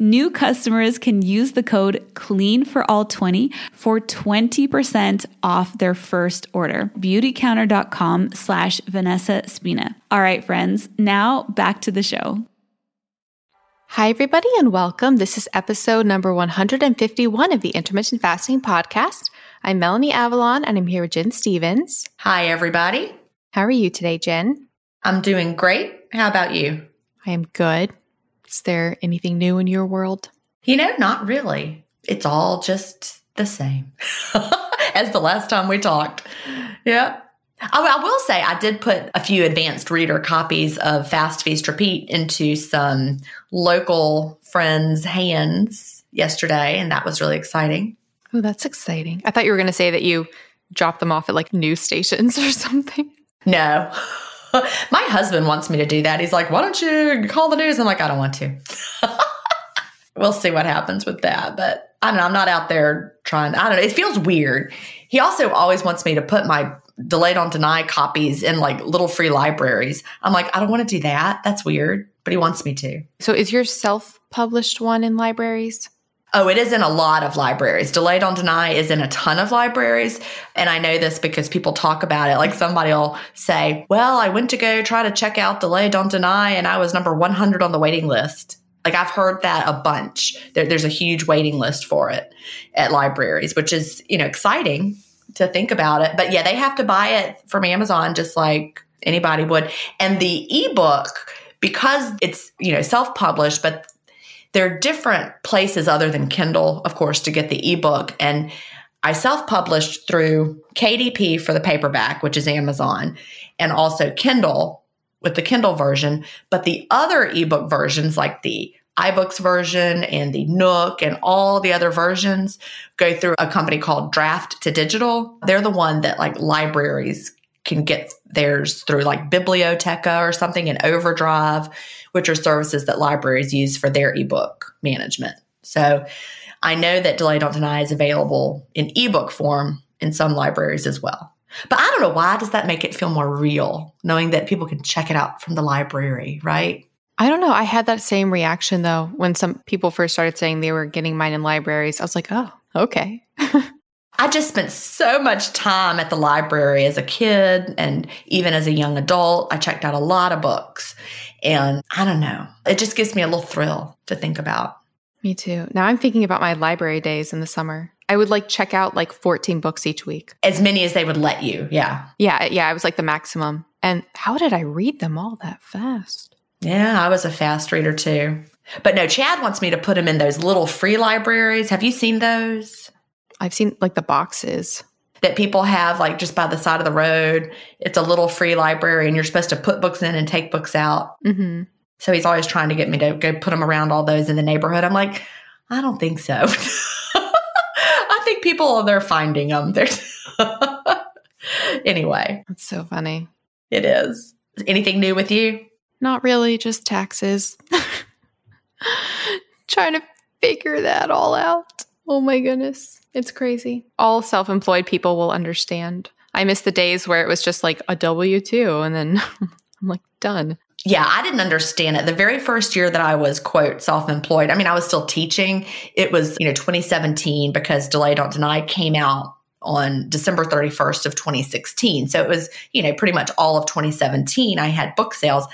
New customers can use the code CLEAN for all 20 for 20% off their first order. Beautycounter.com slash Vanessa Spina. All right, friends, now back to the show. Hi, everybody, and welcome. This is episode number 151 of the Intermittent Fasting Podcast. I'm Melanie Avalon, and I'm here with Gin Stephens. Hi, everybody. How are you today, Jen? I'm doing great. How about you? I am good. Is there anything new in your world? You know, not really. It's all just the same as the last time we talked. Yeah. I, will say I did put a few advanced reader copies of Fast Feast Repeat into some local friends' hands yesterday, and that was really exciting. Oh, that's exciting. I thought you were going to say that you dropped them off at like news stations or something. No. My husband wants me to do that. He's like, why don't you call the news? I'm like, I don't want to. we'll see what happens with that. But I don't know. I'm not out there trying. I don't know. It feels weird. He also always wants me to put my Delay Don't Deny copies in like little free libraries. I'm like, I don't want to do that. That's weird. But he wants me to. So is your self published one in libraries? Oh, it is in a lot of libraries. Delay Don't Deny is in a ton of libraries. And I know this because people talk about it. Like somebody will say, Well, I went to go try to check out Delay Don't Deny and I was number 100 on the waiting list. Like I've heard that a bunch. There, there's a huge waiting list for it at libraries, which is, you know, exciting to think about it. But yeah, they have to buy it from Amazon just like anybody would. And the ebook, because it's, you know, self-published, but there are different places other than Kindle, of course, to get the ebook. And I self published through KDP for the paperback, which is Amazon, and also Kindle with the Kindle version. But the other ebook versions, like the iBooks version and the Nook and all the other versions, go through a company called Draft2Digital. They're the one that like libraries can get theirs through like Biblioteca or something in Overdrive, which are services that libraries use for their ebook management. So I know that Delay Don't Deny is available in ebook form in some libraries as well. But I don't know why does that make it feel more real, knowing that people can check it out from the library, right? I don't know. I had that same reaction though when some people first started saying they were getting mine in libraries. I was like, oh, okay. I just spent so much time at the library as a kid and even as a young adult. I checked out a lot of books. And I don't know, it just gives me a little thrill to think about. Me too. Now I'm thinking about my library days in the summer. I would like check out like 14 books each week. As many as they would let you. Yeah. Yeah. Yeah. I was like the maximum. And how did I read them all that fast? Yeah. I was a fast reader too. But no, Chad wants me to put them in those little free libraries. Have you seen those? I've seen like the boxes that people have like just by the side of the road. It's a little free library and you're supposed to put books in and take books out. Mm-hmm. So he's always trying to get me to go put them around all those in the neighborhood. I'm like, I don't think so. I think people they're finding them. There's anyway. That's so funny. It is. Anything new with you? Not really, just taxes. Trying to figure that all out. Oh my goodness. It's crazy. All self employed people will understand. I miss the days where it was just like a W 2 and then I'm like, done. Yeah, I didn't understand it. The very first year that I was, quote, self employed, I mean, I was still teaching. It was, you know, 2017 because Delay Don't Deny came out on December 31st of 2016. So it was, you know, pretty much all of 2017. I had book sales.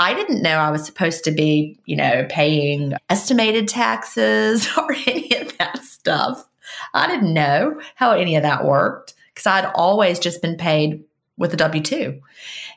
I didn't know I was supposed to be, you know, paying estimated taxes or any of that stuff. I didn't know how any of that worked because I'd always just been paid with a W 2.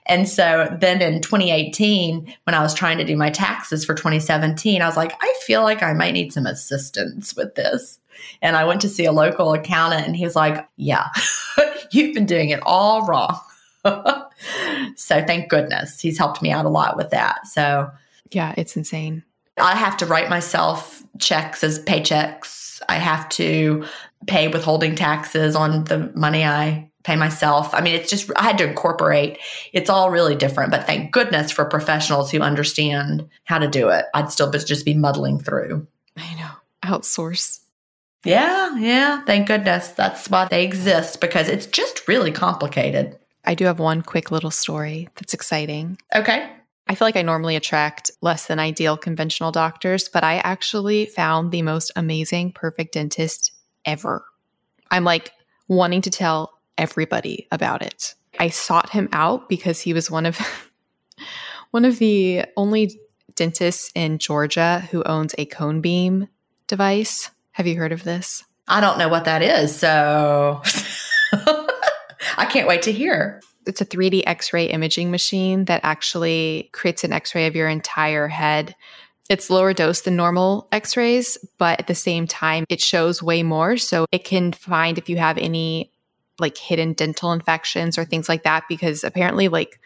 And so then in 2018, when I was trying to do my taxes for 2017, I was like, I feel like I might need some assistance with this. And I went to see a local accountant and he was like, Yeah, you've been doing it all wrong. so thank goodness he's helped me out a lot with that. So, yeah, it's insane. I have to write myself checks as paychecks. I have to pay withholding taxes on the money I pay myself. I mean, it's just, I had to incorporate. It's all really different, but thank goodness for professionals who understand how to do it. I'd still just be muddling through. I know. Outsource. Yeah, yeah. Thank goodness. That's why they exist because it's just really complicated. I do have one quick little story that's exciting. Okay. I feel like I normally attract less than ideal conventional doctors, but I actually found the most amazing, perfect dentist ever. I'm like wanting to tell everybody about it. I sought him out because he was one of one of the only dentists in Georgia who owns a cone beam device. Have you heard of this? I don't know what that is, so I can't wait to hear. It's a 3D x ray imaging machine that actually creates an x ray of your entire head. It's lower dose than normal x rays, but at the same time, it shows way more. So it can find if you have any like hidden dental infections or things like that, because apparently, like,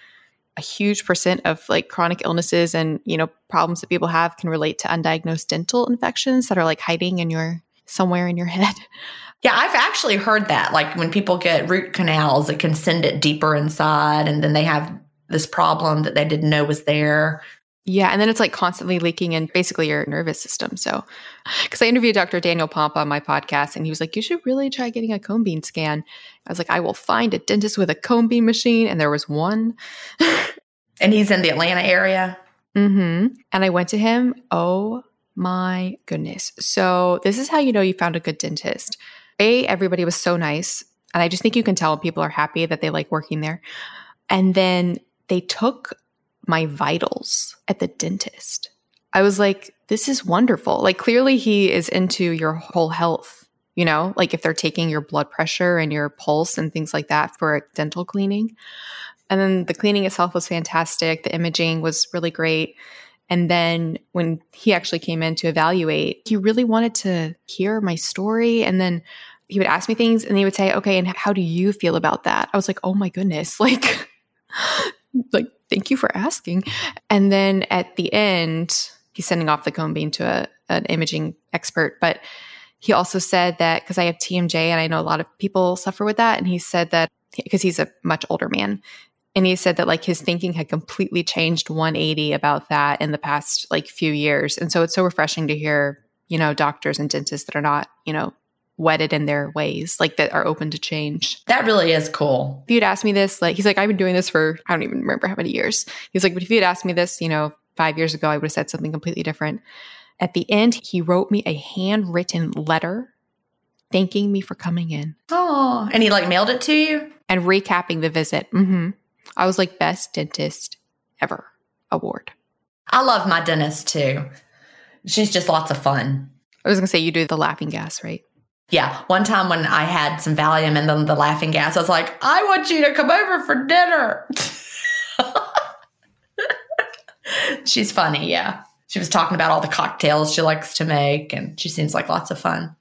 a huge percent of like chronic illnesses and you know problems that people have can relate to undiagnosed dental infections that are like hiding in your somewhere in your head yeah, I've actually heard that. Like when people get root canals, it can send it deeper inside, and then they have this problem that they didn't know was there. Yeah, and then it's like constantly leaking in basically your nervous system. So, because I interviewed Dr. Daniel Pompa on my podcast, and he was like, "You should really try getting a cone beam scan." I was like, "I will find a dentist with a cone beam machine," and there was one. and he's in the Atlanta area. Mm-hmm. And I went to him. Oh my goodness! So this is how you know you found a good dentist. A, everybody was so nice, and I just think you can tell people are happy that they like working there. And then they took my vitals at the dentist. I was like, this is wonderful. Like, clearly, he is into your whole health, you know, like if they're taking your blood pressure and your pulse and things like that for a dental cleaning. And then the cleaning itself was fantastic. The imaging was really great. And then when he actually came in to evaluate, he really wanted to hear my story. And then he would ask me things and he would say, okay, and how do you feel about that? I was like, oh my goodness. Like, like thank you for asking. And then at the end, he's sending off the cone beam to a, an imaging expert. But he also said that because I have TMJ and I know a lot of people suffer with that. And he said that because he's a much older man. And he said that like his thinking had completely changed 180 about that in the past like few years. And so it's so refreshing to hear, you know, doctors and dentists that are not, you know, wedded in their ways, like that are open to change. That really is cool. If you'd asked me this, like he's like, I've been doing this for I don't even remember how many years. He's like, but if you'd asked me this, you know, five years ago, I would have said something completely different. At the end, he wrote me a handwritten letter thanking me for coming in. Oh, and he like mailed it to you? And recapping the visit. Mm-hmm. I was like, best dentist ever award. I love my dentist too. She's just lots of fun. I was going to say, you do the laughing gas, right? Yeah. One time when I had some Valium and then the laughing gas, I was like, I want you to come over for dinner. She's funny. Yeah. She was talking about all the cocktails she likes to make, and she seems like lots of fun.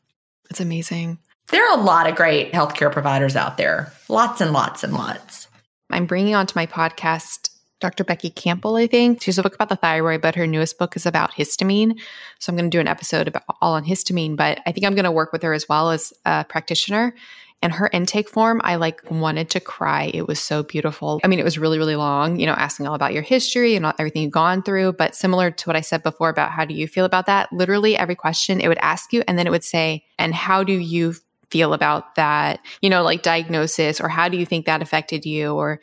It's amazing. There are a lot of great healthcare providers out there, lots and lots and lots. I'm bringing onto my podcast Dr. Becky Campbell, I think. She's a book about the thyroid, but her newest book is about histamine. So I'm going to do an episode about all on histamine, but I think I'm going to work with her as well as a practitioner. And her intake form, I like wanted to cry. It was so beautiful. I mean, it was really, really long, you know, asking all about your history and everything you've gone through. But similar to what I said before about how do you feel about that, literally every question it would ask you, and then it would say, and how do you feel about that, you know, like diagnosis, or how do you think that affected you, or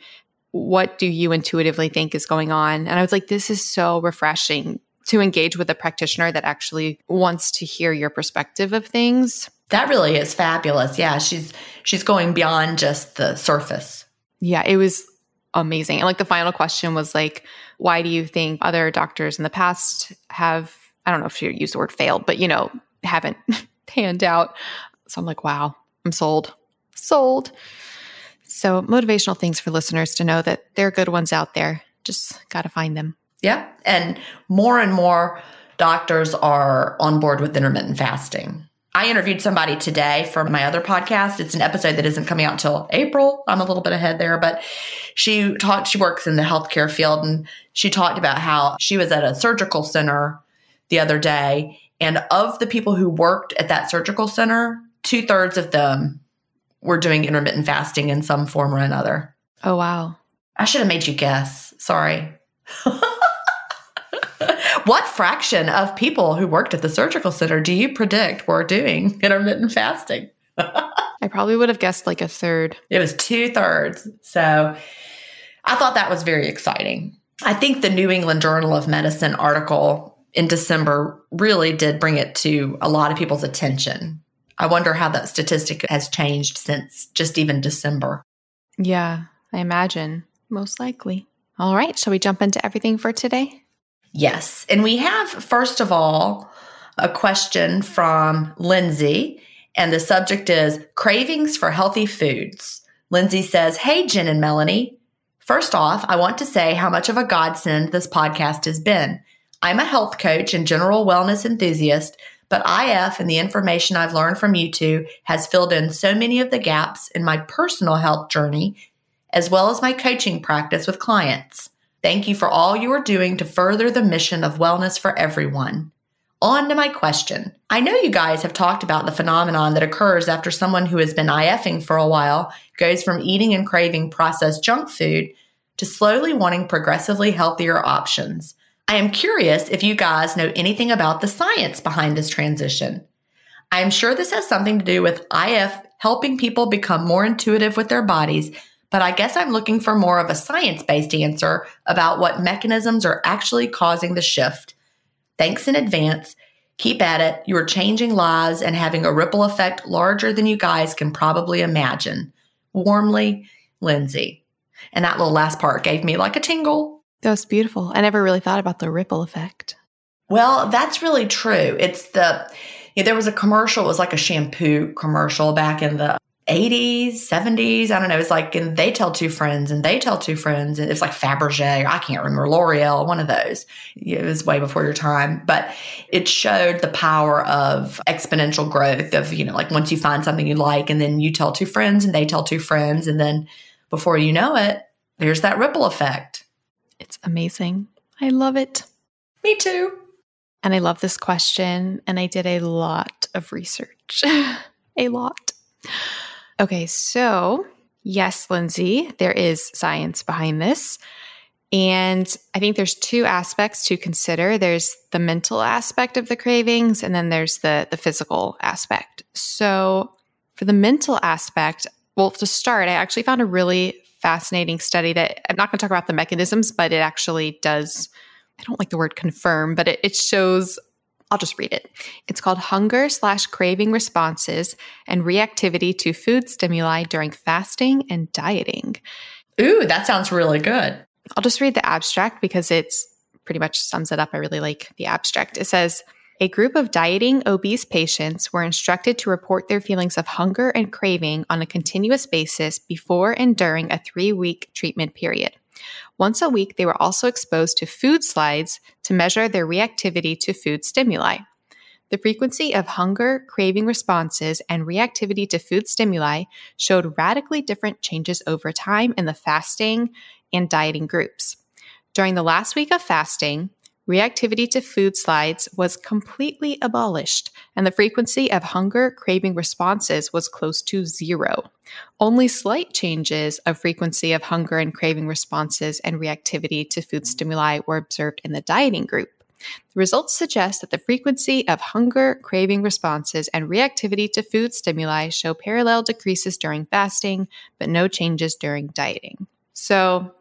what do you intuitively think is going on? And I was like, this is so refreshing to engage with a practitioner that actually wants to hear your perspective of things. That really is fabulous. Yeah, she's she's going beyond just the surface. Yeah, it was amazing. And like the final question was like, why do you think other doctors in the past have I don't know if she used the word failed, but you know, haven't panned out. So I'm like, wow, I'm sold. Sold. So, motivational things for listeners to know that there are good ones out there. Just got to find them. Yeah. And more and more doctors are on board with intermittent fasting. I interviewed somebody today for my other podcast. It's an episode that isn't coming out until April. I'm a little bit ahead there, but she talked, she works in the healthcare field and she talked about how she was at a surgical center the other day. And of the people who worked at that surgical center, two thirds of them were doing intermittent fasting in some form or another. Oh, wow. I should have made you guess. Sorry. what fraction of people who worked at the surgical center do you predict were doing intermittent fasting? I probably would have guessed like a third. It was two thirds. So I thought that was very exciting. I think the New England Journal of Medicine article in December really did bring it to a lot of people's attention I wonder how that statistic has changed since just even December. Yeah, I imagine. Most likely. All right. Shall we jump into everything for today? Yes. And we have, first of all, a question from Lindsay. And the subject is cravings for healthy foods. Lindsay says, Hey, Jen and Melanie. First off, I want to say how much of a godsend this podcast has been. I'm a health coach and general wellness enthusiast but IF and the information I've learned from you two has filled in so many of the gaps in my personal health journey, as well as my coaching practice with clients. Thank you for all you are doing to further the mission of wellness for everyone. On to my question. I know you guys have talked about the phenomenon that occurs after someone who has been IFing for a while goes from eating and craving processed junk food to slowly wanting progressively healthier options. I am curious if you guys know anything about the science behind this transition. I am sure this has something to do with IF helping people become more intuitive with their bodies, but I guess I'm looking for more of a science based answer about what mechanisms are actually causing the shift. Thanks in advance. Keep at it. You are changing lives and having a ripple effect larger than you guys can probably imagine. Warmly, Lindsay. And that little last part gave me like a tingle. That was beautiful. I never really thought about the ripple effect. Well, that's really true. It's the, you know, there was a commercial, it was like a shampoo commercial back in the 80s, 70s. I don't know. It's like, and they tell two friends and they tell two friends. And it's like Fabergé, I can't remember, L'Oreal, one of those. It was way before your time. But it showed the power of exponential growth of, you know, like once you find something you like and then you tell two friends and they tell two friends. And then before you know it, there's that ripple effect. It's amazing. I love it. Me too. And I love this question. And I did a lot of research. a lot. Okay, so yes, Lindsay, there is science behind this. And I think there's two aspects to consider. There's the mental aspect of the cravings, and then there's the, the physical aspect. So, for the mental aspect, well, to start, I actually found a really fascinating study that I'm not going to talk about the mechanisms, but it actually does. I don't like the word confirm, but it, it shows I'll just read it. It's called Hunger slash Craving Responses and Reactivity to Food Stimuli During Fasting and Dieting. Ooh, that sounds really good. I'll just read the abstract because it's pretty much sums it up. I really like the abstract. It says, a group of dieting obese patients were instructed to report their feelings of hunger and craving on a continuous basis before and during a three week treatment period. Once a week, they were also exposed to food slides to measure their reactivity to food stimuli. The frequency of hunger, craving responses, and reactivity to food stimuli showed radically different changes over time in the fasting and dieting groups. During the last week of fasting, reactivity to food slides was completely abolished, and the frequency of hunger craving responses was close to zero. Only slight changes of frequency of hunger and craving responses and reactivity to food stimuli were observed in the dieting group. The results suggest that the frequency of hunger, craving responses, and reactivity to food stimuli show parallel decreases during fasting, but no changes during dieting. So,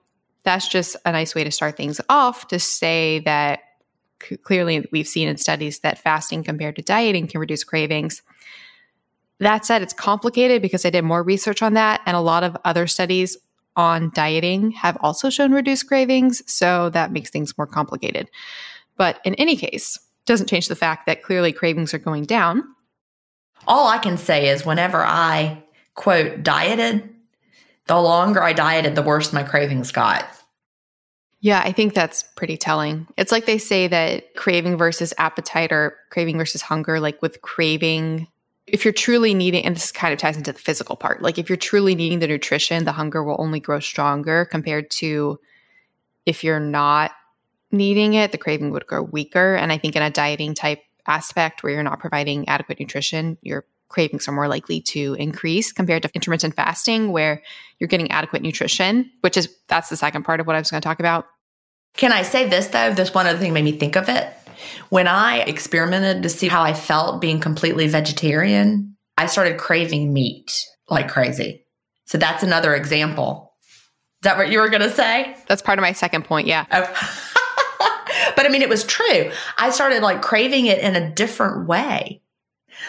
that's just a nice way to start things off to say that c- clearly we've seen in studies that fasting compared to dieting can reduce cravings. That said, it's complicated because I did more research on that, and a lot of other studies on dieting have also shown reduced cravings, so that makes things more complicated. But in any case, doesn't change the fact that clearly cravings are going down. All I can say is whenever I quote dieted, the longer I dieted, the worse my cravings got. Yeah, I think that's pretty telling. It's like they say that craving versus appetite or craving versus hunger, like with craving, if you're truly needing, and this kind of ties into the physical part, like if you're truly needing the nutrition, the hunger will only grow stronger compared to if you're not needing it, the craving would grow weaker. And I think in a dieting type aspect where you're not providing adequate nutrition, your cravings are more likely to increase compared to intermittent fasting where you're getting adequate nutrition, which is that's the second part of what I was going to talk about. Can I say this though? This one other thing made me think of it. When I experimented to see how I felt being completely vegetarian, I started craving meat like crazy. So that's another example. Is that what you were going to say? That's part of my second point. Yeah. Oh. but I mean, it was true. I started like craving it in a different way.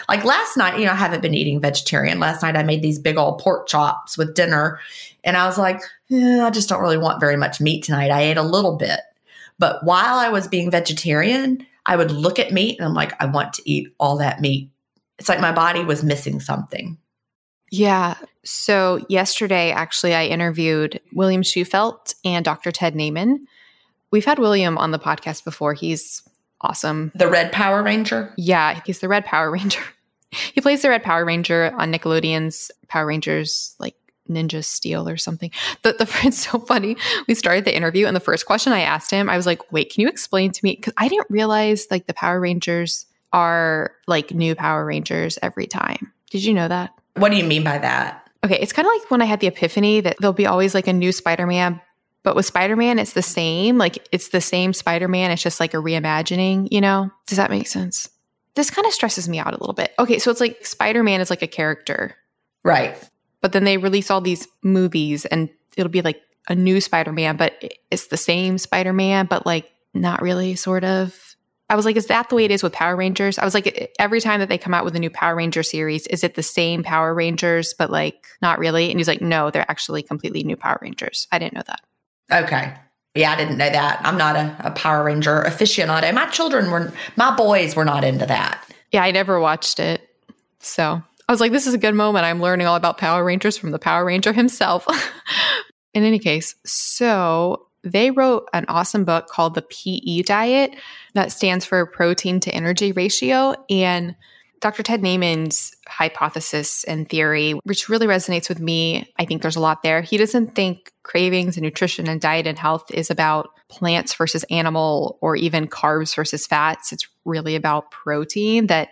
Like last night, you know, I haven't been eating vegetarian. Last night, I made these big old pork chops with dinner. And I was like, eh, I just don't really want very much meat tonight. I ate a little bit. But while I was being vegetarian, I would look at meat and I'm like, I want to eat all that meat. It's like my body was missing something. Yeah. So yesterday, actually, I interviewed William Shewfelt and Dr. Ted Naiman. We've had William on the podcast before. He's awesome. The Red Power Ranger? Yeah, he's the Red Power Ranger. he plays the Red Power Ranger on Nickelodeon's Power Rangers, like Ninja Steel or something. The, the it's so funny. We started the interview, and the first question I asked him, I was like, "Wait, can you explain to me?" Because I didn't realize like the Power Rangers are like new Power Rangers every time. Did you know that? What do you mean by that? Okay, it's kind of like when I had the epiphany that there'll be always like a new Spider Man, But with Spider Man, it's the same. Like it's the same Spider Man. It's just like a reimagining, you know? Does that make sense? This kind of stresses me out a little bit. Okay, so it's like Spider Man is like a character. Right. But then they release all these movies and it'll be like a new Spider Man, but it's the same Spider Man, but like not really, sort of. I was like, is that the way it is with Power Rangers? I was like, every time that they come out with a new Power Ranger series, is it the same Power Rangers, but like not really? And he's like, no, they're actually completely new Power Rangers. I didn't know that. Okay. Yeah, I didn't know that. I'm not a, a Power Ranger aficionado. My children were, my boys were not into that. Yeah, I never watched it. So I was like, this is a good moment. I'm learning all about Power Rangers from the Power Ranger himself. In any case, so they wrote an awesome book called The PE Diet that stands for Protein to Energy Ratio. And Dr. Ted Naiman's hypothesis and theory, which really resonates with me, I think there's a lot there. He doesn't think cravings and nutrition and diet and health is about plants versus animal or even carbs versus fats. It's really about protein, that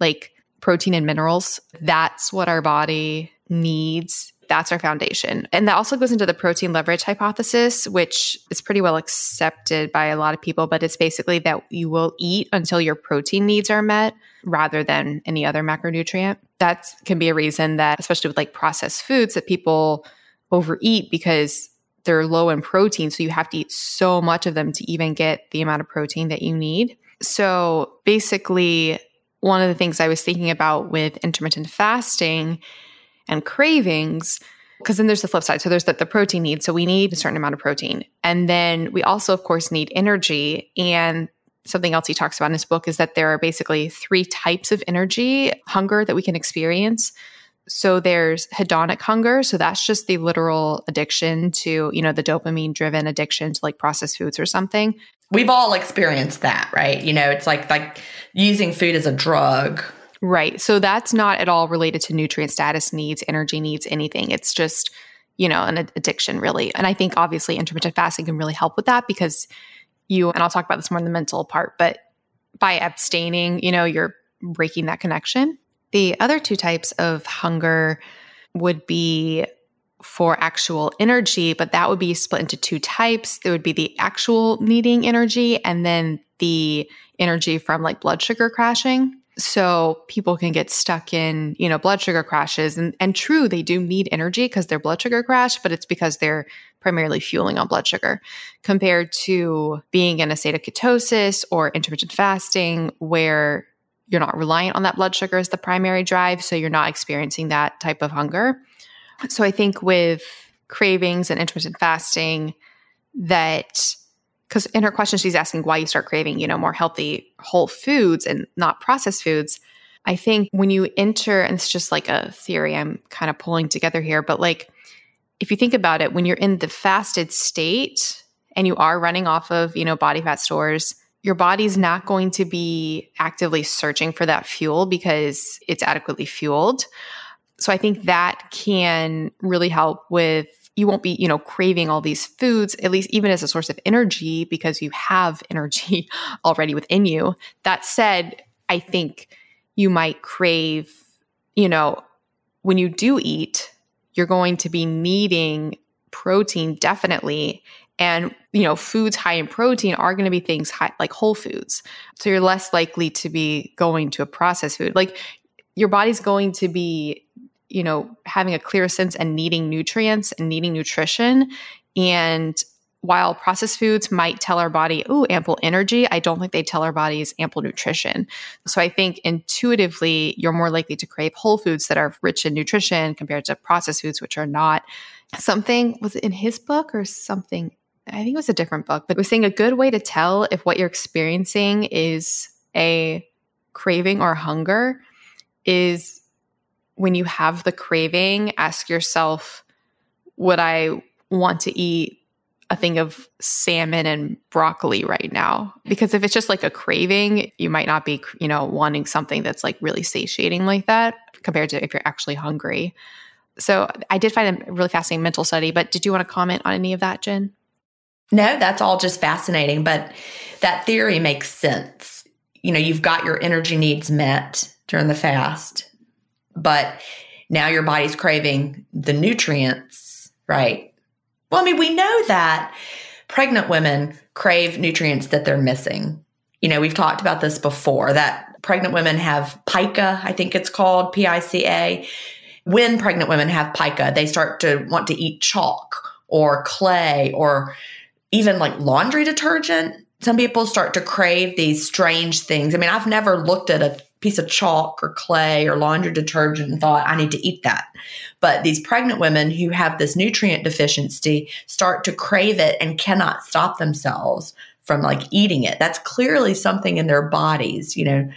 like protein and minerals, that's what our body needs that's our foundation. And that also goes into the protein leverage hypothesis, which is pretty well accepted by a lot of people, but it's basically that you will eat until your protein needs are met rather than any other macronutrient. That can be a reason that, especially with like processed foods, that people overeat because they're low in protein. So you have to eat so much of them to even get the amount of protein that you need. So basically, one of the things I was thinking about with intermittent fasting and cravings because then there's the flip side. So there's the, the protein need. So we need a certain amount of protein. And then we also, of course, need energy. And something else he talks about in his book is that there are basically three types of energy hunger that we can experience. So there's hedonic hunger. So that's just the literal addiction to, you know, the dopamine driven addiction to like processed foods or something. We've all experienced that, right? You know, it's like like using food as a drug Right. So that's not at all related to nutrient status needs, energy needs, anything. It's just, you know, an addiction really. And I think obviously intermittent fasting can really help with that because you, and I'll talk about this more in the mental part, but by abstaining, you know, you're breaking that connection. The other two types of hunger would be for actual energy, but that would be split into two types. There would be the actual needing energy and then the energy from like blood sugar crashing so people can get stuck in you know blood sugar crashes. And and true they do need energy because their blood sugar crash but it's because they're primarily fueling on blood sugar compared to being in a state of ketosis or intermittent fasting where you're not reliant on that blood sugar as the primary drive so you're not experiencing that type of hunger. So i think with cravings and intermittent fasting that because in her question she's asking why you start craving you know more healthy whole foods and not processed foods. I think when you enter and it's just like a theory i'm kind of pulling together here but like if you think about it when you're in the fasted state and you are running off of you know body fat stores your body's not going to be actively searching for that fuel because it's adequately fueled. So i think that can really help with you won't be, you know, craving all these foods, at least even as a source of energy, because you have energy already within you. That said, I think you might crave, you know, when you do eat, you're going to be needing protein definitely. And, you know, foods high in protein are going to be things high, like whole foods. So you're less likely to be going to a processed food. Like your body's going to be you know, having a clear sense and needing nutrients and needing nutrition. And while processed foods might tell our body, oh, ample energy, I don't think they tell our bodies ample nutrition. So I think intuitively, you're more likely to crave whole foods that are rich in nutrition compared to processed foods, which are not. Something was in his book or something, I think it was a different book, but it was saying a good way to tell if what you're experiencing is a craving or hunger is when you have the craving, ask yourself, would I want to eat a thing of salmon and broccoli right now? Mm-hmm. Because if it's just like a craving, you might not be, you know, wanting something that's like really satiating like that compared to if you're actually hungry. So I did find a really fascinating mental study, but did you want to comment on any of that, Jen? No, that's all just fascinating, but that theory makes sense. You know, you've got your energy needs met during the fast but now your body's craving the nutrients, right? Well, I mean, we know that pregnant women crave nutrients that they're missing. You know, we've talked about this before that pregnant women have pica, I think it's called P I C A. When pregnant women have pica, they start to want to eat chalk or clay or even like laundry detergent. Some people start to crave these strange things. I mean, I've never looked at a piece of chalk or clay or laundry detergent and thought, I need to eat that. But these pregnant women who have this nutrient deficiency start to crave it and cannot stop themselves from like eating it. That's clearly something in their bodies, you know,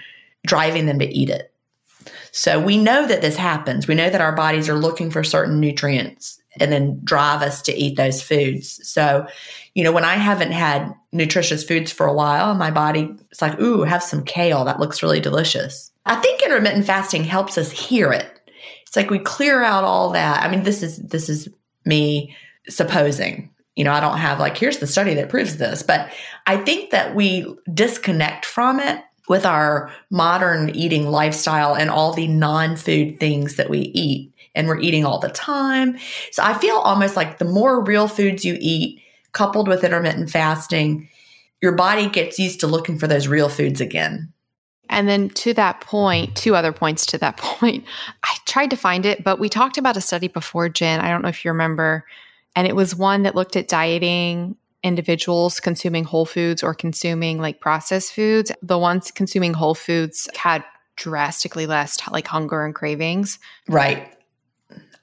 driving them to eat it. So we know that this happens. We know that our bodies are looking for certain nutrients and then drive us to eat those foods. So, you know, when I haven't had nutritious foods for a while, my body it's like, ooh, have some kale. That looks really delicious. I think intermittent fasting helps us hear it. It's like we clear out all that. I mean, this is this is me supposing. You know, I don't have like here's the study that proves this, but I think that we disconnect from it with our modern eating lifestyle and all the non-food things that we eat and we're eating all the time. So I feel almost like the more real foods you eat, coupled with intermittent fasting, your body gets used to looking for those real foods again. And then to that point, two other points to that point. I tried to find it, but we talked about a study before, Jen. I don't know if you remember. And it was one that looked at dieting individuals consuming whole foods or consuming like processed foods. The ones consuming whole foods had drastically less like hunger and cravings. Right.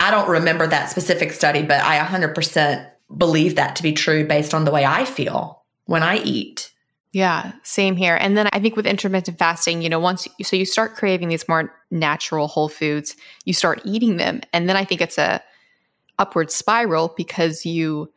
I don't remember that specific study, but I 100% believe that to be true based on the way I feel when I eat. Yeah, same here. And then I think with intermittent fasting, you know, once you, so you start craving these more natural whole foods, you start eating them, and then I think it's a upward spiral because you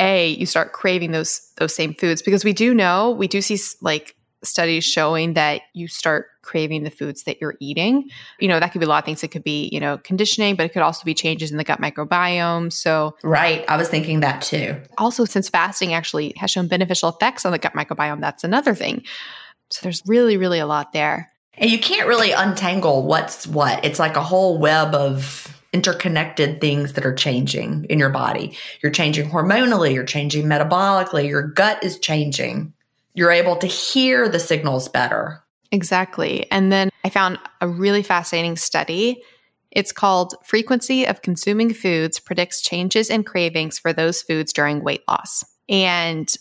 a you start craving those those same foods because we do know we do see like studies showing that you start craving the foods that you're eating. You know, that could be a lot of things. It could be, you know, conditioning, but it could also be changes in the gut microbiome. So, right. I was thinking that too. Also, since fasting actually has shown beneficial effects on the gut microbiome, that's another thing. So, there's really, really a lot there. And you can't really untangle what's what. It's like a whole web of interconnected things that are changing in your body. You're changing hormonally, you're changing metabolically, your gut is changing you're able to hear the signals better. Exactly. And then I found a really fascinating study. It's called Frequency of Consuming Foods Predicts Changes in Cravings for Those Foods During Weight Loss. And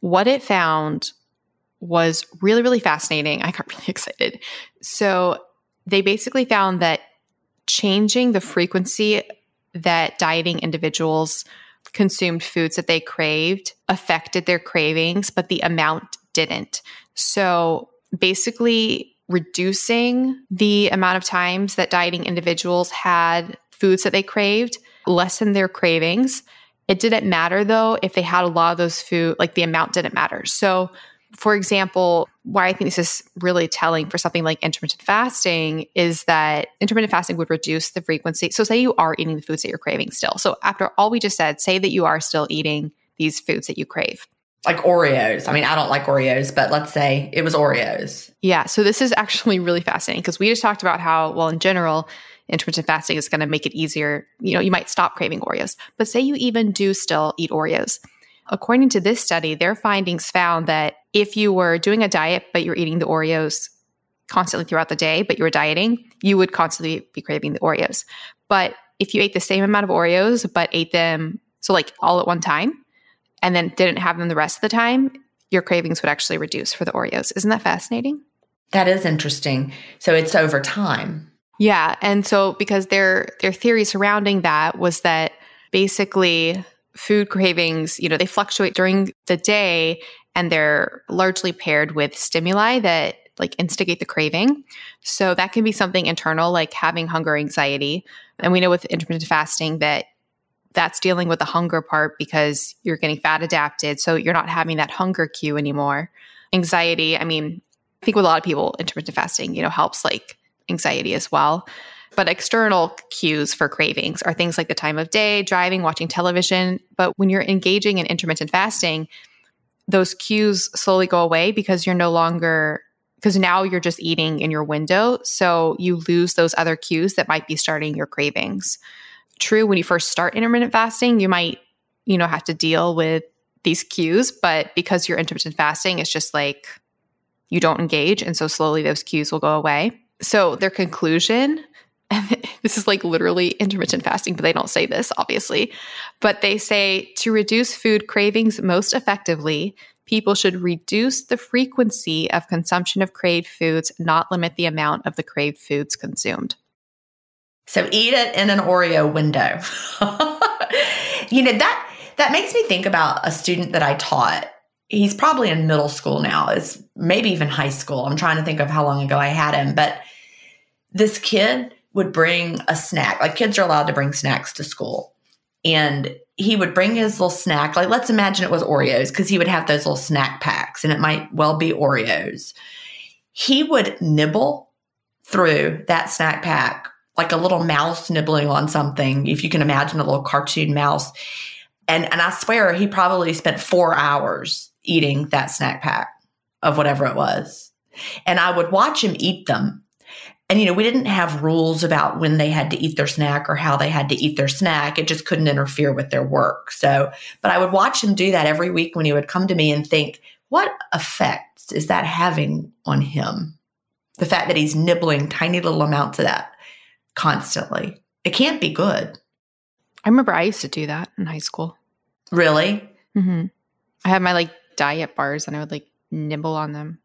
what it found was really, really fascinating. I got really excited. So they basically found that changing the frequency that dieting individuals consumed foods that they craved affected their cravings, but the amount didn't. So basically, reducing the amount of times that dieting individuals had foods that they craved lessen their cravings. It didn't matter though if they had a lot of those food, like the amount didn't matter. So, for example, why I think this is really telling for something like intermittent fasting is that intermittent fasting would reduce the frequency. So, say you are eating the foods that you're craving still. So, after all we just said, say that you are still eating these foods that you crave like Oreos. I mean, I don't like Oreos, but let's say it was Oreos. Yeah. So this is actually really fascinating because we just talked about how, well, in general, intermittent fasting is going to make it easier. You know, you might stop craving Oreos, but say you even do still eat Oreos. According to this study, their findings found that if you were doing a diet, but you're eating the Oreos constantly throughout the day, but you were dieting, you would constantly be craving the Oreos. But if you ate the same amount of Oreos, but ate them, so like all at one time, and then didn't have them the rest of the time, your cravings would actually reduce for the Oreos. Isn't that fascinating? That is interesting. So it's over time. Yeah, and so because their their theory surrounding that was that basically food cravings, you know, they fluctuate during the day and they're largely paired with stimuli that like instigate the craving. So that can be something internal like having hunger anxiety. And we know with intermittent fasting that that's dealing with the hunger part because you're getting fat adapted. So you're not having that hunger cue anymore. Anxiety, I mean, I think with a lot of people, intermittent fasting, you know, helps like anxiety as well. But external cues for cravings are things like the time of day, driving, watching television. But when you're engaging in intermittent fasting, those cues slowly go away because you're no longer because now you're just eating in your window. So you lose those other cues that might be starting your cravings true when you first start intermittent fasting. You might you know, have to deal with these cues, but because you're intermittent fasting, it's just like you don't engage. And so slowly those cues will go away. So their conclusion, this is like literally intermittent fasting, but they don't say this, obviously. But they say to reduce food cravings most effectively, people should reduce the frequency of consumption of craved foods, not limit the amount of the craved foods consumed. So eat it in an Oreo window. you know, that that makes me think about a student that I taught. He's probably in middle school now, is maybe even high school. I'm trying to think of how long ago I had him, but this kid would bring a snack. Like kids are allowed to bring snacks to school. And he would bring his little snack. Like let's imagine it was Oreos because he would have those little snack packs and it might well be Oreos. He would nibble through that snack pack like a little mouse nibbling on something, if you can imagine a little cartoon mouse. And and I swear he probably spent four hours eating that snack pack of whatever it was. And I would watch him eat them. And you know, we didn't have rules about when they had to eat their snack or how they had to eat their snack. It just couldn't interfere with their work. So, but I would watch him do that every week when he would come to me and think, what effects is that having on him? The fact that he's nibbling tiny little amounts of that constantly. It can't be good. I remember I used to do that in high school. Really? Mm-hmm. I had my like diet bars and I would like nibble on them.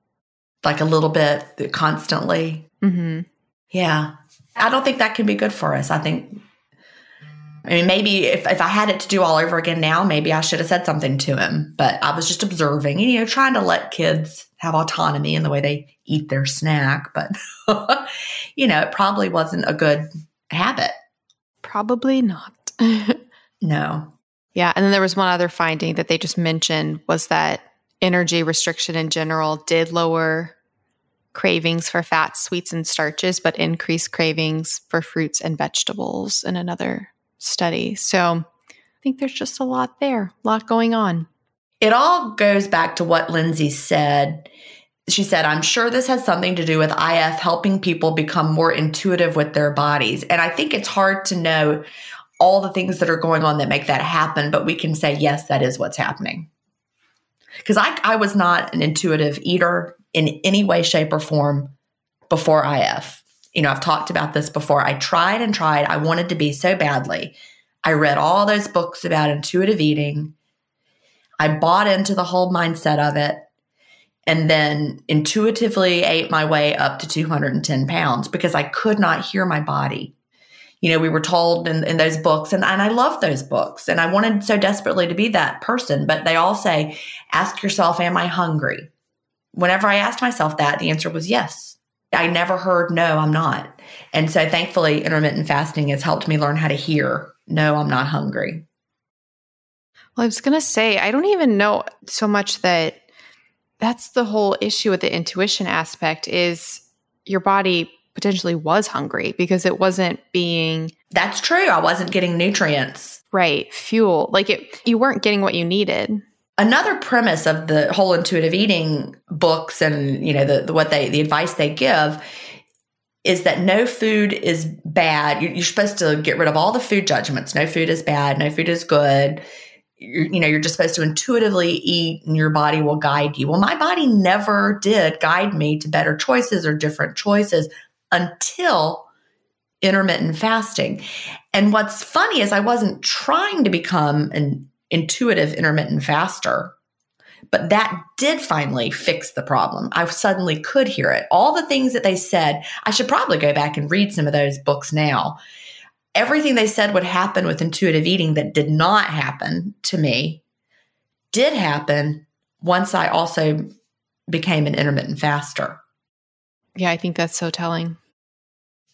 Like a little bit constantly. Mm-hmm. Yeah. I don't think that can be good for us. I think, I mean, maybe if, if I had it to do all over again now, maybe I should have said something to him. But I was just observing, you know, trying to let kids have autonomy in the way they eat their snack. But, you know, it probably wasn't a good habit. Probably not. no. Yeah. And then there was one other finding that they just mentioned was that energy restriction in general did lower cravings for fats, sweets, and starches, but increased cravings for fruits and vegetables in another study. So I think there's just a lot there, a lot going on. It all goes back to what Lindsay said. She said, I'm sure this has something to do with IF helping people become more intuitive with their bodies. And I think it's hard to know all the things that are going on that make that happen, but we can say, yes, that is what's happening. Because I, I was not an intuitive eater in any way, shape, or form before IF. You know, I've talked about this before. I tried and tried. I wanted to be so badly. I read all those books about intuitive eating. I bought into the whole mindset of it and then intuitively ate my way up to 210 pounds because I could not hear my body. You know, we were told in, in those books, and, and I love those books, and I wanted so desperately to be that person, but they all say, ask yourself, Am I hungry? whenever I asked myself that, the answer was yes. I never heard, no, I'm not. And so thankfully, intermittent fasting has helped me learn how to hear, no, I'm not hungry. Well, I was going to say, I don't even know so much that that's the whole issue with the intuition aspect is your body potentially was hungry because it wasn't being That's true. I wasn't getting nutrients. Right, fuel. Like it you weren't getting what you needed another premise of the whole intuitive eating books and you know the, the, what they the advice they give is that no food is bad. You're, supposed to get rid of all the food judgments. No food is bad. No food is good. You're, you know you're just supposed to intuitively eat and your body will guide you. Well my body never did guide me to better choices or different choices until intermittent fasting. And what's funny is i wasn't trying to become an intuitive intermittent faster. But that did finally fix the problem. I suddenly could hear it. All the things that they said, I should probably go back and read some of those books now. Everything they said would happen with intuitive eating that did not happen to me did happen once I also became an intermittent faster. Yeah, I think that's so telling.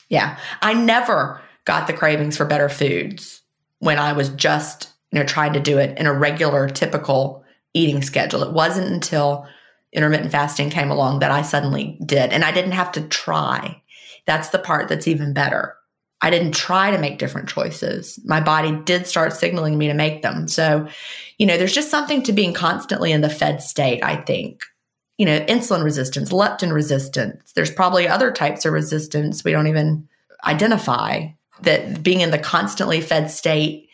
Yeah. I never got the cravings for better foods when I was just you know, trying to do it in a regular, typical eating schedule. It wasn't until intermittent fasting came along that I suddenly did. And I didn't have to try. That's the part that's even better. I didn't try to make different choices. My body did start signaling me to make them. So, you know, there's just something to being constantly in the fed state, I think. You know, insulin resistance, leptin resistance. There's probably other types of resistance we don't even identify that being in the constantly fed state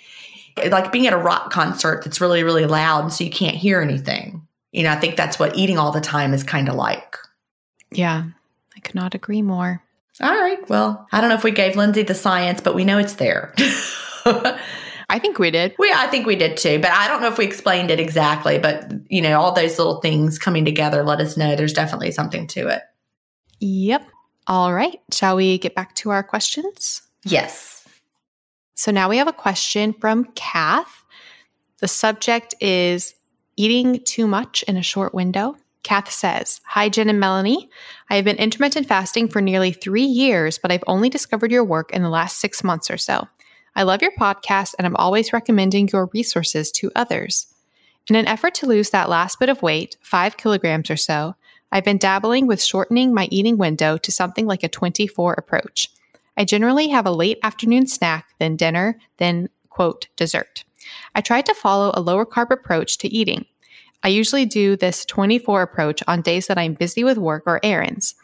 Like being at a rock concert that's really, really loud and so you can't hear anything. You know, I think that's what eating all the time is kind of like. Yeah, I could not agree more. All right. Well, I don't know if we gave Lindsay the science, but we know it's there. I think we did. We, I think we did too, but I don't know if we explained it exactly. But you know, all those little things coming together let us know there's definitely something to it. Yep. All right. Shall we get back to our questions? Yes. So now we have a question from Kath. The subject is eating too much in a short window. Kath says, Hi, Gin and Melanie. I have been intermittent fasting for nearly three years, but I've only discovered your work in the last six months or so. I love your podcast and I'm always recommending your resources to others. In an effort to lose that last bit of weight, five kilograms or so, I've been dabbling with shortening my eating window to something like a 24 approach. I generally have a late afternoon snack, then dinner, then, quote, dessert. I try to follow a lower carb approach to eating. I usually do this 24 approach on days that I'm busy with work or errands.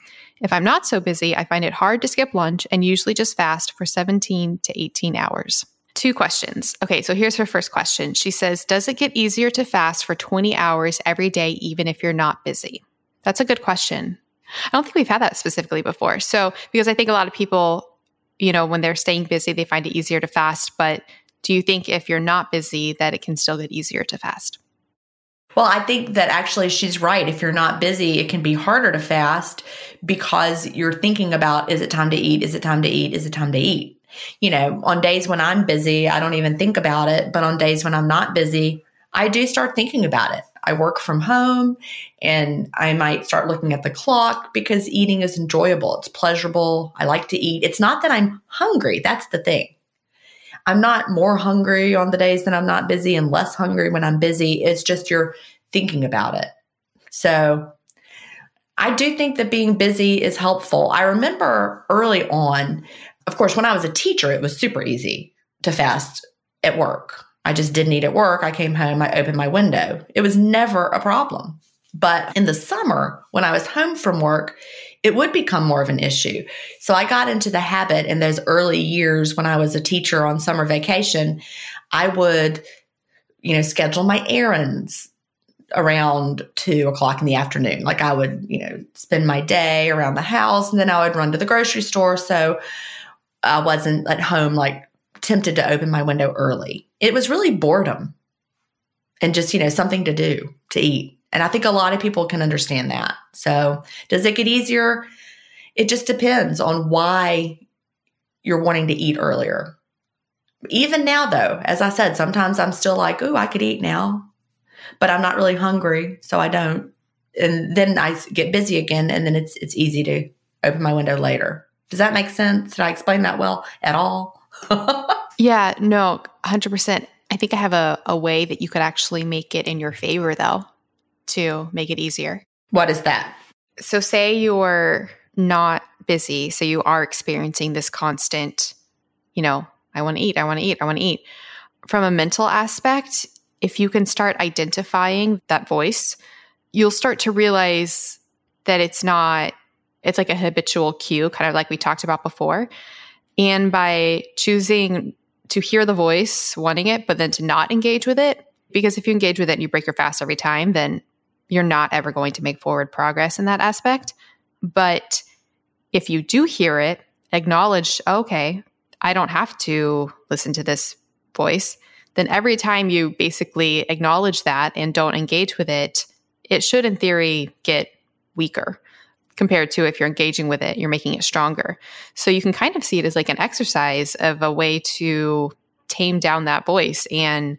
If I'm not so busy, I find it hard to skip lunch and usually just fast for 17 to 18 hours. Two questions. Okay, so here's her first question. She says, Does it get easier to fast for 20 hours every day, even if you're not busy? That's a good question. I don't think we've had that specifically before. So, because I think a lot of people, you know, when they're staying busy, they find it easier to fast. But do you think if you're not busy, that it can still get easier to fast? Well, I think that actually she's right. If you're not busy, it can be harder to fast because you're thinking about is it time to eat? Is it time to eat? Is it time to eat? You know, on days when I'm busy, I don't even think about it. But on days when I'm not busy, I do start thinking about it. I work from home and I might start looking at the clock because eating is enjoyable. It's pleasurable. I like to eat. It's not that I'm hungry. That's the thing. I'm not more hungry on the days that I'm not busy and less hungry when I'm busy. It's just you're thinking about it. So I do think that being busy is helpful. I remember early on, of course, when I was a teacher, it was super easy to fast at work. I just didn't eat at work. I came home, I opened my window. It was never a problem. But in the summer, when I was home from work, it would become more of an issue. So I got into the habit in those early years when I was a teacher on summer vacation. I would, you know, schedule my errands around two o'clock in the afternoon. Like I would, you know, spend my day around the house and then I would run to the grocery store. So I wasn't at home like tempted to open my window early. It was really boredom and just, you know, something to do to eat. And I think a lot of people can understand that. So, does it get easier? It just depends on why you're wanting to eat earlier. Even now, though, as I said, sometimes I'm still like, oh, I could eat now, but I'm not really hungry, so I don't. And then I get busy again, and then it's it's easy to open my window later. Does that make sense? Did I explain that well at all? yeah, no, 100%. I think I have a, a way that you could actually make it in your favor, though to make it easier. What is that? So, say you're not busy, so you are experiencing this constant, you know, I want to eat, I want to eat, I want to eat. From a mental aspect, if you can start identifying that voice, you'll start to realize that it's not, it's like a habitual cue, kind of like we talked about before. And by choosing to hear the voice, wanting it, but then to not engage with it, because if you engage with it and you break your fast every time, then you're not ever going to make forward progress in that aspect. But if you do hear it, acknowledge, okay, I don't have to listen to this voice, then every time you basically acknowledge that and don't engage with it, it should, in theory, get weaker compared to if you're engaging with it, you're making it stronger. So you can kind of see it as like an exercise of a way to tame down that voice and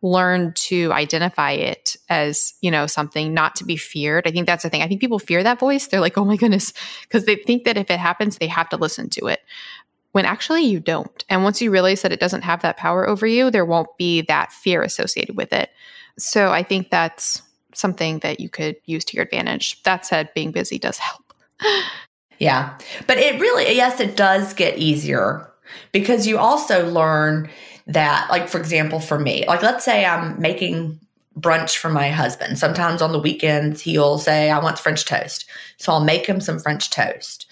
learn to identify it as you know something not to be feared. I think that's the thing. I think people fear that voice. They're like oh my goodness because they think that if it happens they have to listen to it when actually you don't. And once you realize that it doesn't have that power over you there won't be that fear associated with it. So i think that's something that you could use to your advantage that said being busy does help yeah but it really yes it does get easier because you also learn that, like, for example, for me, like, let's say I'm making brunch for my husband. Sometimes on the weekends, he'll say, I want French toast. So I'll make him some French toast.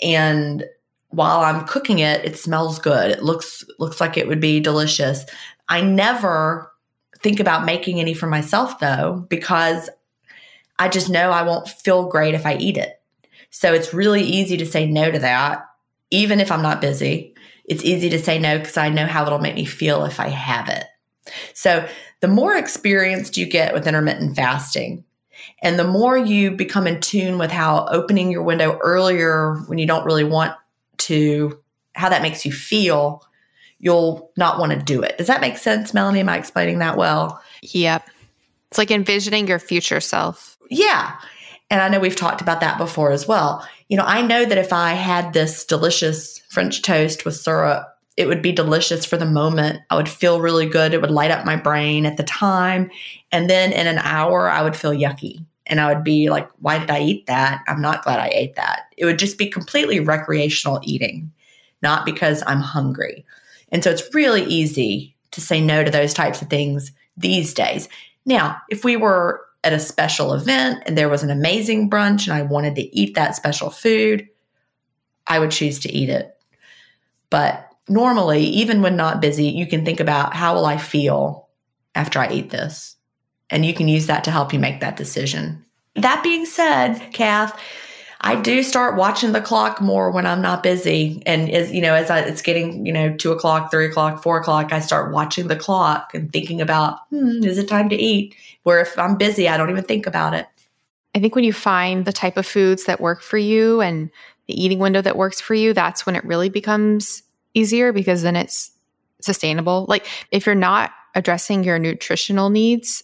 And while I'm cooking it, it smells good. It looks looks like it would be delicious. I never think about making any for myself though, because I just know I won't feel great if I eat it. So it's really easy to say no to that, even if I'm not busy. It's easy to say no because I know how it'll make me feel if I have it. So the more experienced you get with intermittent fasting, and the more you become in tune with how opening your window earlier when you don't really want to, how that makes you feel, you'll not want to do it. Does that make sense, Melanie? Am I explaining that well? Yep. It's like envisioning your future self. Yeah. And I know we've talked about that before as well. You know, I know that if I had this delicious French toast with syrup, it would be delicious for the moment. I would feel really good. It would light up my brain at the time. And then in an hour, I would feel yucky. And I would be like, why did I eat that? I'm not glad I ate that. It would just be completely recreational eating, not because I'm hungry. And so it's really easy to say no to those types of things these days. Now, if we were at a special event and there was an amazing brunch and I wanted to eat that special food, I would choose to eat it. But normally, even when not busy, you can think about how will I feel after I eat this? And you can use that to help you make that decision. That being said, Kath, I do start watching the clock more when I'm not busy. And as you know, as I, it's getting, you know, two o'clock, three o'clock, four o'clock, I start watching the clock and thinking about, hmm, is it time to eat? Where if I'm busy, I don't even think about it. I think when you find the type of foods that work for you and the eating window that works for you, that's when it really becomes easier because then it's sustainable. Like if you're not addressing your nutritional needs,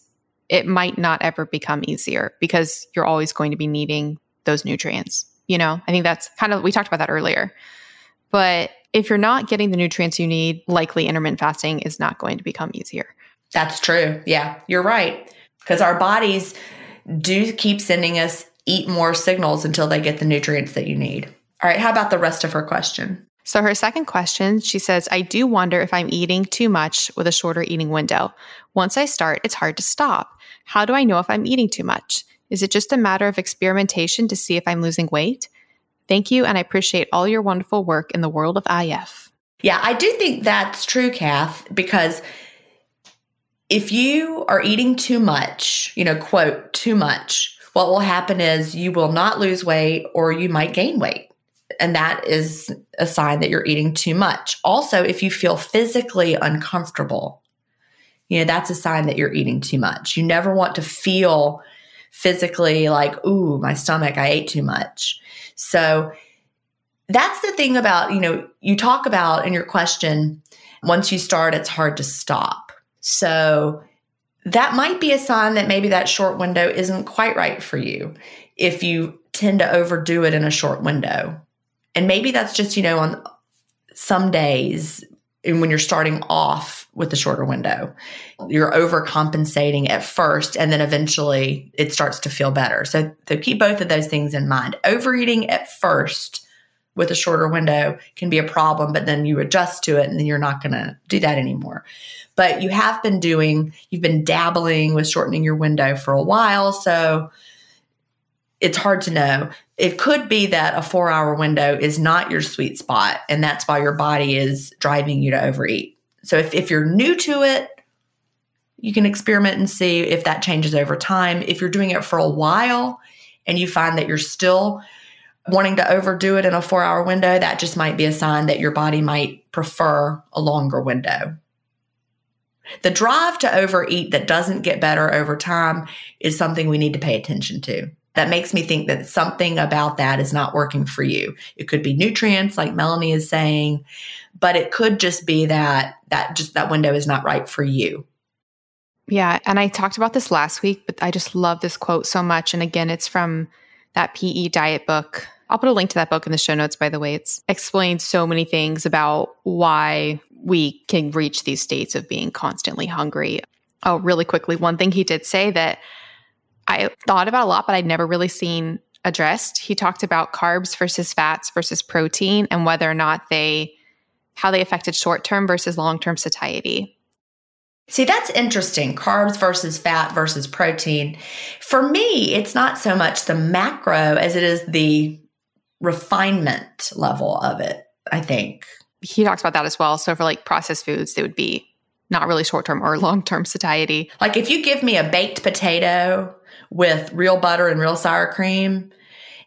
it might not ever become easier because you're always going to be needing those nutrients. You know, I think that's kind of, we talked about that earlier. But if you're not getting the nutrients you need, likely intermittent fasting is not going to become easier. That's true. Yeah, you're right. Because our bodies do keep sending us eat more signals until they get the nutrients that you need. All right, how about the rest of her question? So, her second question, she says, I do wonder if I'm eating too much with a shorter eating window. Once I start, it's hard to stop. How do I know if I'm eating too much? Is it just a matter of experimentation to see if I'm losing weight? Thank you, and I appreciate all your wonderful work in the world of IF. Yeah, I do think that's true, Kath, because if you are eating too much, you know, quote, too much, what will happen is you will not lose weight or you might gain weight. And that is a sign that you're eating too much. Also, if you feel physically uncomfortable, you know, that's a sign that you're eating too much. You never want to feel physically like, ooh, my stomach, I ate too much. So that's the thing about, you know, you talk about in your question, once you start, it's hard to stop. So that might be a sign that maybe that short window isn't quite right for you if you tend to overdo it in a short window. And maybe that's just, you know, on some days and when you're starting off with the shorter window, you're overcompensating at first, and then eventually it starts to feel better. So, so keep both of those things in mind. Overeating at first with a shorter window can be a problem, but then you adjust to it and then you're not going to do that anymore. But you have been doing, you've been dabbling with shortening your window for a while. So it's hard to know. It could be that a four hour window is not your sweet spot, and that's why your body is driving you to overeat. So if, if you're new to it, you can experiment and see if that changes over time. If you're doing it for a while and you find that you're still wanting to overdo it in a four hour window, that just might be a sign that your body might prefer a longer window. The drive to overeat that doesn't get better over time is something we need to pay attention to that makes me think that something about that is not working for you. It could be nutrients, like Melanie is saying, but it could just be that that just that window is not right for you. Yeah, and I talked about this last week, but I just love this quote so much. And again, it's from that PE diet book. I'll put a link to that book in the show notes, by the way. It's explains so many things about why we can reach these states of being constantly hungry. Oh, really quickly, one thing he did say that I thought about a lot, but I'd never really seen addressed. He talked about carbs versus fats versus protein and whether or not they, how they affected short term versus long term satiety. See, that's interesting. Carbs versus fat versus protein. For me, it's not so much the macro as it is the refinement level of it, I think. He talks about that as well. So for like processed foods, they would be not really short term or long term satiety. Like if you give me a baked potato with real butter and real sour cream,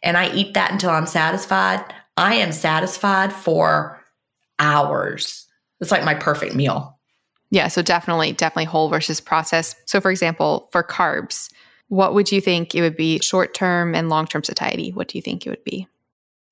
and I eat that until I'm satisfied, I am satisfied for hours. It's like my perfect meal. Yeah, so definitely, definitely whole versus processed. So, for example, for carbs, what would you think it would be short term and long term satiety? What do you think it would be?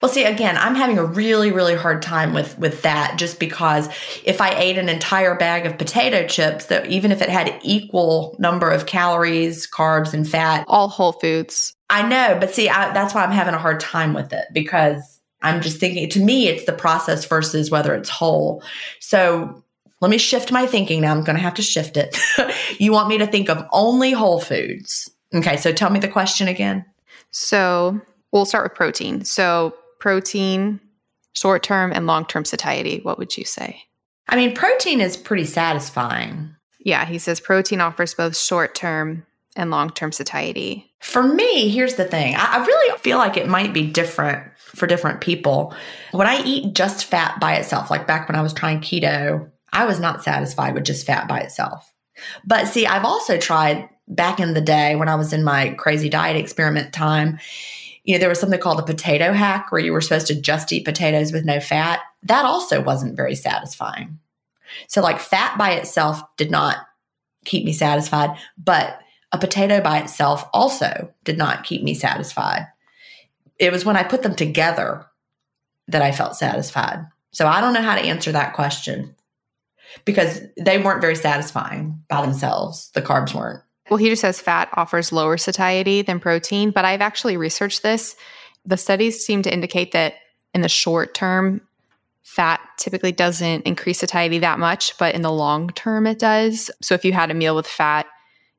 Well, see, again, I'm having a really, really hard time with with that just because if I ate an entire bag of potato chips, that even if it had equal number of calories, carbs, and fat, all whole foods. I know, but see, I, that's why I'm having a hard time with it because I'm just thinking. To me, it's the process versus whether it's whole. So let me shift my thinking now. I'm going to have to shift it. you want me to think of only whole foods. Okay, so tell me the question again. So we'll start with protein. So, protein, short term and long term satiety. What would you say? I mean, protein is pretty satisfying. Yeah, he says protein offers both short term and long term satiety. For me, here's the thing I, I really feel like it might be different for different people. When I eat just fat by itself, like back when I was trying keto, I was not satisfied with just fat by itself. But see, I've also tried back in the day when I was in my crazy diet experiment time. You know, there was something called a potato hack where you were supposed to just eat potatoes with no fat. That also wasn't very satisfying. So, like, fat by itself did not keep me satisfied, but a potato by itself also did not keep me satisfied. It was when I put them together that I felt satisfied. So, I don't know how to answer that question because they weren't very satisfying by themselves. The carbs weren't. Well, he just says fat offers lower satiety than protein, but I've actually researched this. The studies seem to indicate that in the short term, fat typically doesn't increase satiety that much, but in the long term, it does. So if you had a meal with fat,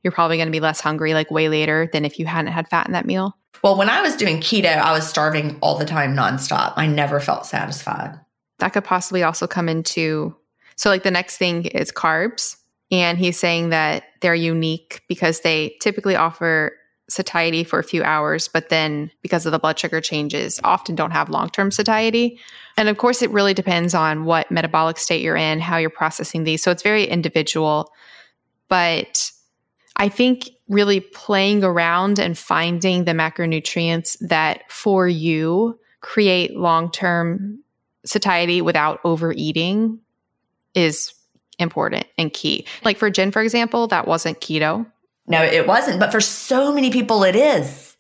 you're probably going to be less hungry like way later than if you hadn't had fat in that meal. Well, when I was doing keto, I was starving all the time nonstop. I never felt satisfied. That could possibly also come into so, like, the next thing is carbs. And he's saying that they're unique because they typically offer satiety for a few hours, but then because of the blood sugar changes, often don't have long term satiety. And of course, it really depends on what metabolic state you're in, how you're processing these. So, it's very individual. But I think really playing around and finding the macronutrients that for you create long term satiety without overeating is important and key. Like for Gin, for example, that wasn't keto. No, it wasn't. But for so many people, it is.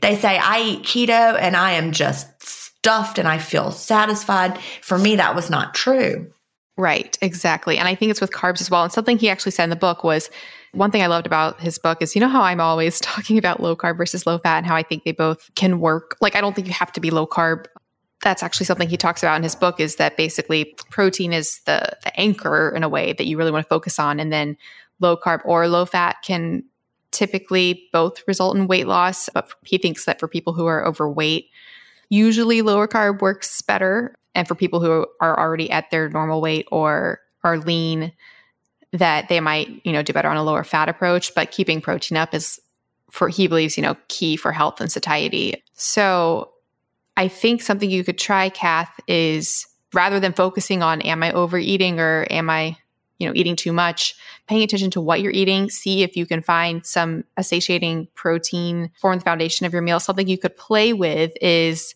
They say, I eat keto and I am just stuffed and I feel satisfied. For me, that was not true. Right, exactly. And I think it's with carbs as well. And something he actually said in the book was one thing I loved about his book is you know how I'm always talking about low carb versus low fat and how I think they both can work. Like, I don't think you have to be low carb that's actually something he talks about in his book is that basically protein is the, the anchor in a way that you really want to focus on. And then low carb or low fat can typically both result in weight loss but he thinks that for people who are overweight usually lower carb works better. And for people who are already at their normal weight or are lean that they might you know do better on a lower fat approach. But keeping protein up is for he believes you know key for health and satiety. So I think something you could try, Kath, is rather than focusing on am I overeating or am I, you know, eating too much, paying attention to what you're eating, see if you can find some satiating protein form the foundation of your meal. Something you could play with is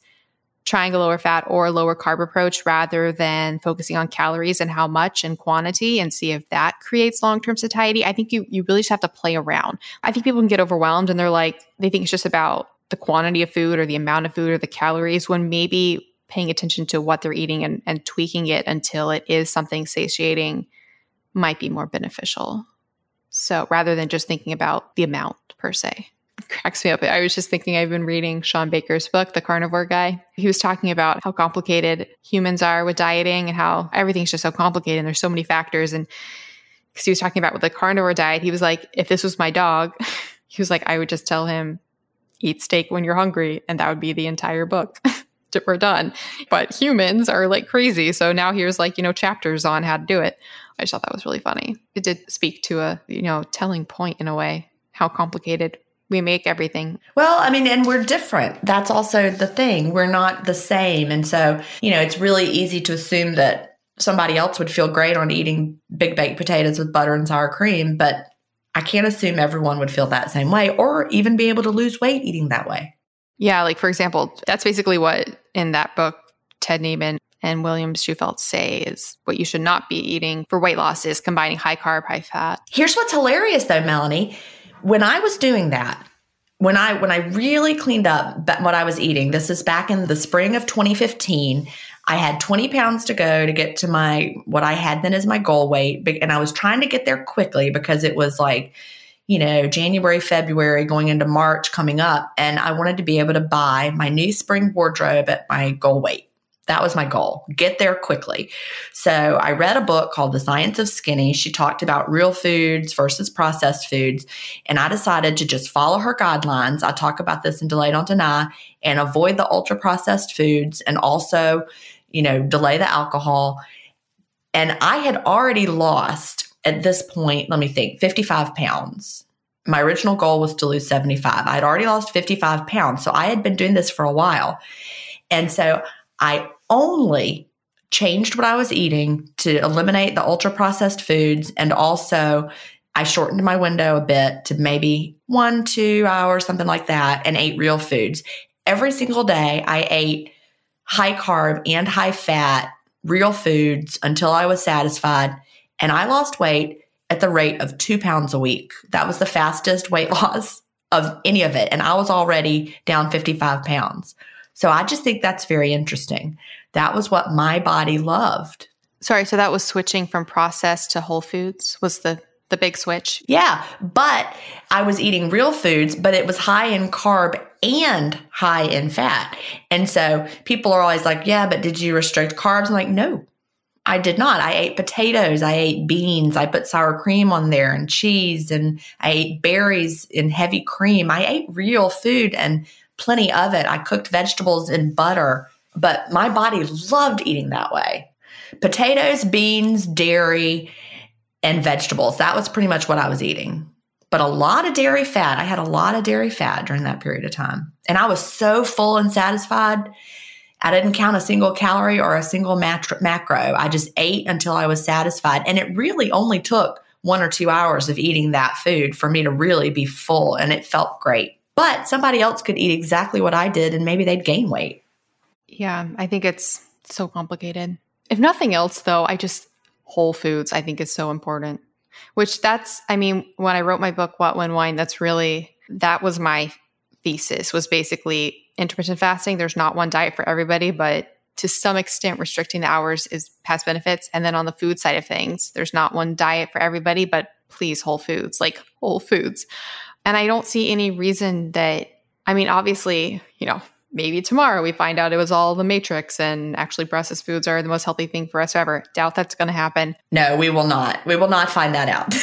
trying a lower fat or lower carb approach rather than focusing on calories and how much and quantity and see if that creates long-term satiety. I think you you really just have to play around. I think people can get overwhelmed and they're like they think it's just about the quantity of food or the amount of food or the calories when maybe paying attention to what they're eating and, and tweaking it until it is something satiating might be more beneficial. So rather than just thinking about the amount per se. Cracks me up. I was just thinking I've been reading Shawn Baker's book, The Carnivore Guy. He was talking about how complicated humans are with dieting and how everything's just so complicated and there's so many factors. And because he was talking about with the carnivore diet, he was like, if this was my dog, he was like, I would just tell him eat steak when you're hungry, and that would be the entire book. We're done. But humans are like crazy. So now here's like, you know, chapters on how to do it. I just thought that was really funny. It did speak to a, you know, telling point in a way, how complicated we make everything. Well, I mean, and we're different. That's also the thing. We're not the same. And so, you know, it's really easy to assume that somebody else would feel great on eating big baked potatoes with butter and sour cream, but I can't assume everyone would feel that same way or even be able to lose weight eating that way. Yeah, like for example, that's basically what in that book Ted Naiman and William Shewfelt say is what you should not be eating for weight loss is combining high carb, high fat. Here's what's hilarious though, Melanie. When I was doing that, when I when I really cleaned up what I was eating, this is back in the spring of 2015. I had 20 pounds to go to get to my what I had then as my goal weight, and I was trying to get there quickly because it was like you know, January, February, going into March coming up. And I wanted to be able to buy my new spring wardrobe at my goal weight. That was my goal. Get there quickly. So I read a book called The Science of Skinny. She talked about real foods versus processed foods. And I decided to just follow her guidelines. I talk about this in Delay Don't Deny and avoid the ultra processed foods and also, you know, delay the alcohol. And I had already lost at this point, let me think, 55 pounds. My original goal was to lose 75. I had already lost 55 pounds. So I had been doing this for a while. And so I only changed what I was eating to eliminate the ultra processed foods. And also, I shortened my window a bit to maybe one, two hours, something like that, and ate real foods. Every single day, I ate high carb and high fat real foods until I was satisfied. And I lost weight at the rate of two pounds a week. That was the fastest weight loss of any of it. And I was already down 55 pounds. So I just think that's very interesting. That was what my body loved. Sorry, so that was switching from processed to whole foods was the the big switch. Yeah, but I was eating real foods, but it was high in carb and high in fat. And so people are always like, "Yeah, but did you restrict carbs?" I'm like, "No. I did not. I ate potatoes, I ate beans, I put sour cream on there and cheese, and I ate berries in heavy cream. I ate real food and plenty of it. I cooked vegetables in butter, but my body loved eating that way. Potatoes, beans, dairy, and vegetables. That was pretty much what I was eating. But a lot of dairy fat. I had a lot of dairy fat during that period of time. And I was so full and satisfied. I didn't count a single calorie or a single macro. I just ate until I was satisfied. And it really only took one or two hours of eating that food for me to really be full. And it felt great. But somebody else could eat exactly what I did and maybe they'd gain weight. Yeah, I think it's so complicated. If nothing else, though, I just, whole foods, I think is so important. Which that's, I mean, when I wrote my book, What When Wine, that's really, that was my thesis was basically intermittent fasting. There's not one diet for everybody, but to some extent, restricting the hours is has benefits. And then on the food side of things, there's not one diet for everybody, but please, whole foods, like whole foods. And I don't see any reason that, I mean, obviously, you know, maybe tomorrow we find out it was all the matrix and actually processed foods are the most healthy thing for us ever. Doubt that's going to happen. No, we will not. We will not find that out.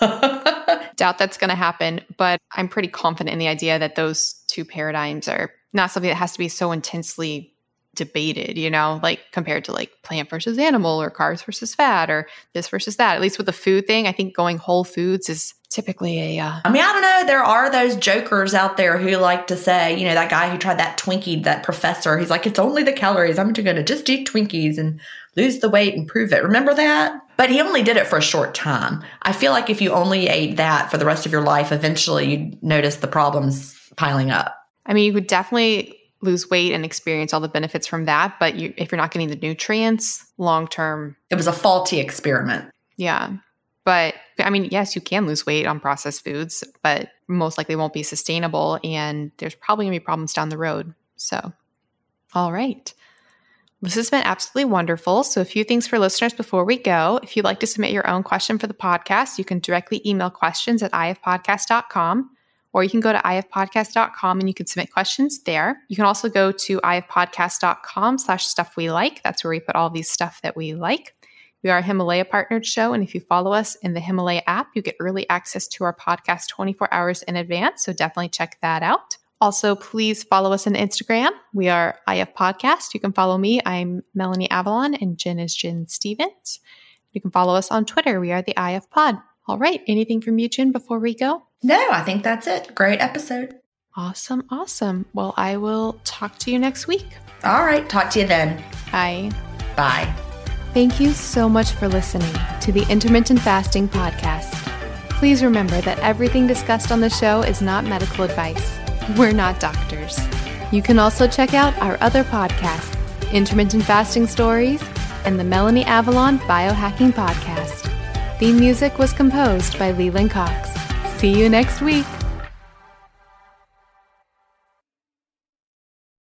Doubt that's going to happen, but I'm pretty confident in the idea that those two paradigms are not something that has to be so intensely debated, you know, like compared to like plant versus animal or carbs versus fat or this versus that. At least with the food thing, I think going whole foods is typically a. Uh, I mean, I don't know. There are those jokers out there who like to say, you know, that guy who tried that Twinkie, that professor, he's like, it's only the calories. I'm going to just eat Twinkies and lose the weight and prove it. Remember that? But he only did it for a short time. I feel like if you only ate that for the rest of your life, eventually you'd notice the problems piling up. I mean, you would definitely lose weight and experience all the benefits from that. But you, if you're not getting the nutrients long term, it was a faulty experiment. Yeah. But I mean, yes, you can lose weight on processed foods, but most likely won't be sustainable. And there's probably going to be problems down the road. So, all right. This has been absolutely wonderful. So, a few things for listeners before we go. If you'd like to submit your own question for the podcast, you can directly email questions at ifpodcast.com or you can go to ifpodcast.com and you can submit questions there. You can also go to ifpodcast.com slash stuff we like. That's where we put all these stuff that we like. We are a Himalaya partnered show, and if you follow us in the Himalaya app, you get early access to our podcast 24 hours in advance. So definitely check that out. Also, please follow us on Instagram. We are IF Podcast. You can follow me. I'm Melanie Avalon, and Gin is Gin Stephens. You can follow us on Twitter. We are the IF Pod. All right. Anything from you, Jen, before we go? No, I think that's it. Great episode. Awesome. Awesome. Well, I will talk to you next week. All right. Talk to you then. Bye. Bye. Thank you so much for listening to the Intermittent Fasting Podcast. Please remember that everything discussed on the show is not medical advice. We're not doctors. You can also check out our other podcasts, Intermittent Fasting Stories and the Melanie Avalon Biohacking Podcast. Theme music was composed by Leland Cox. See you next week.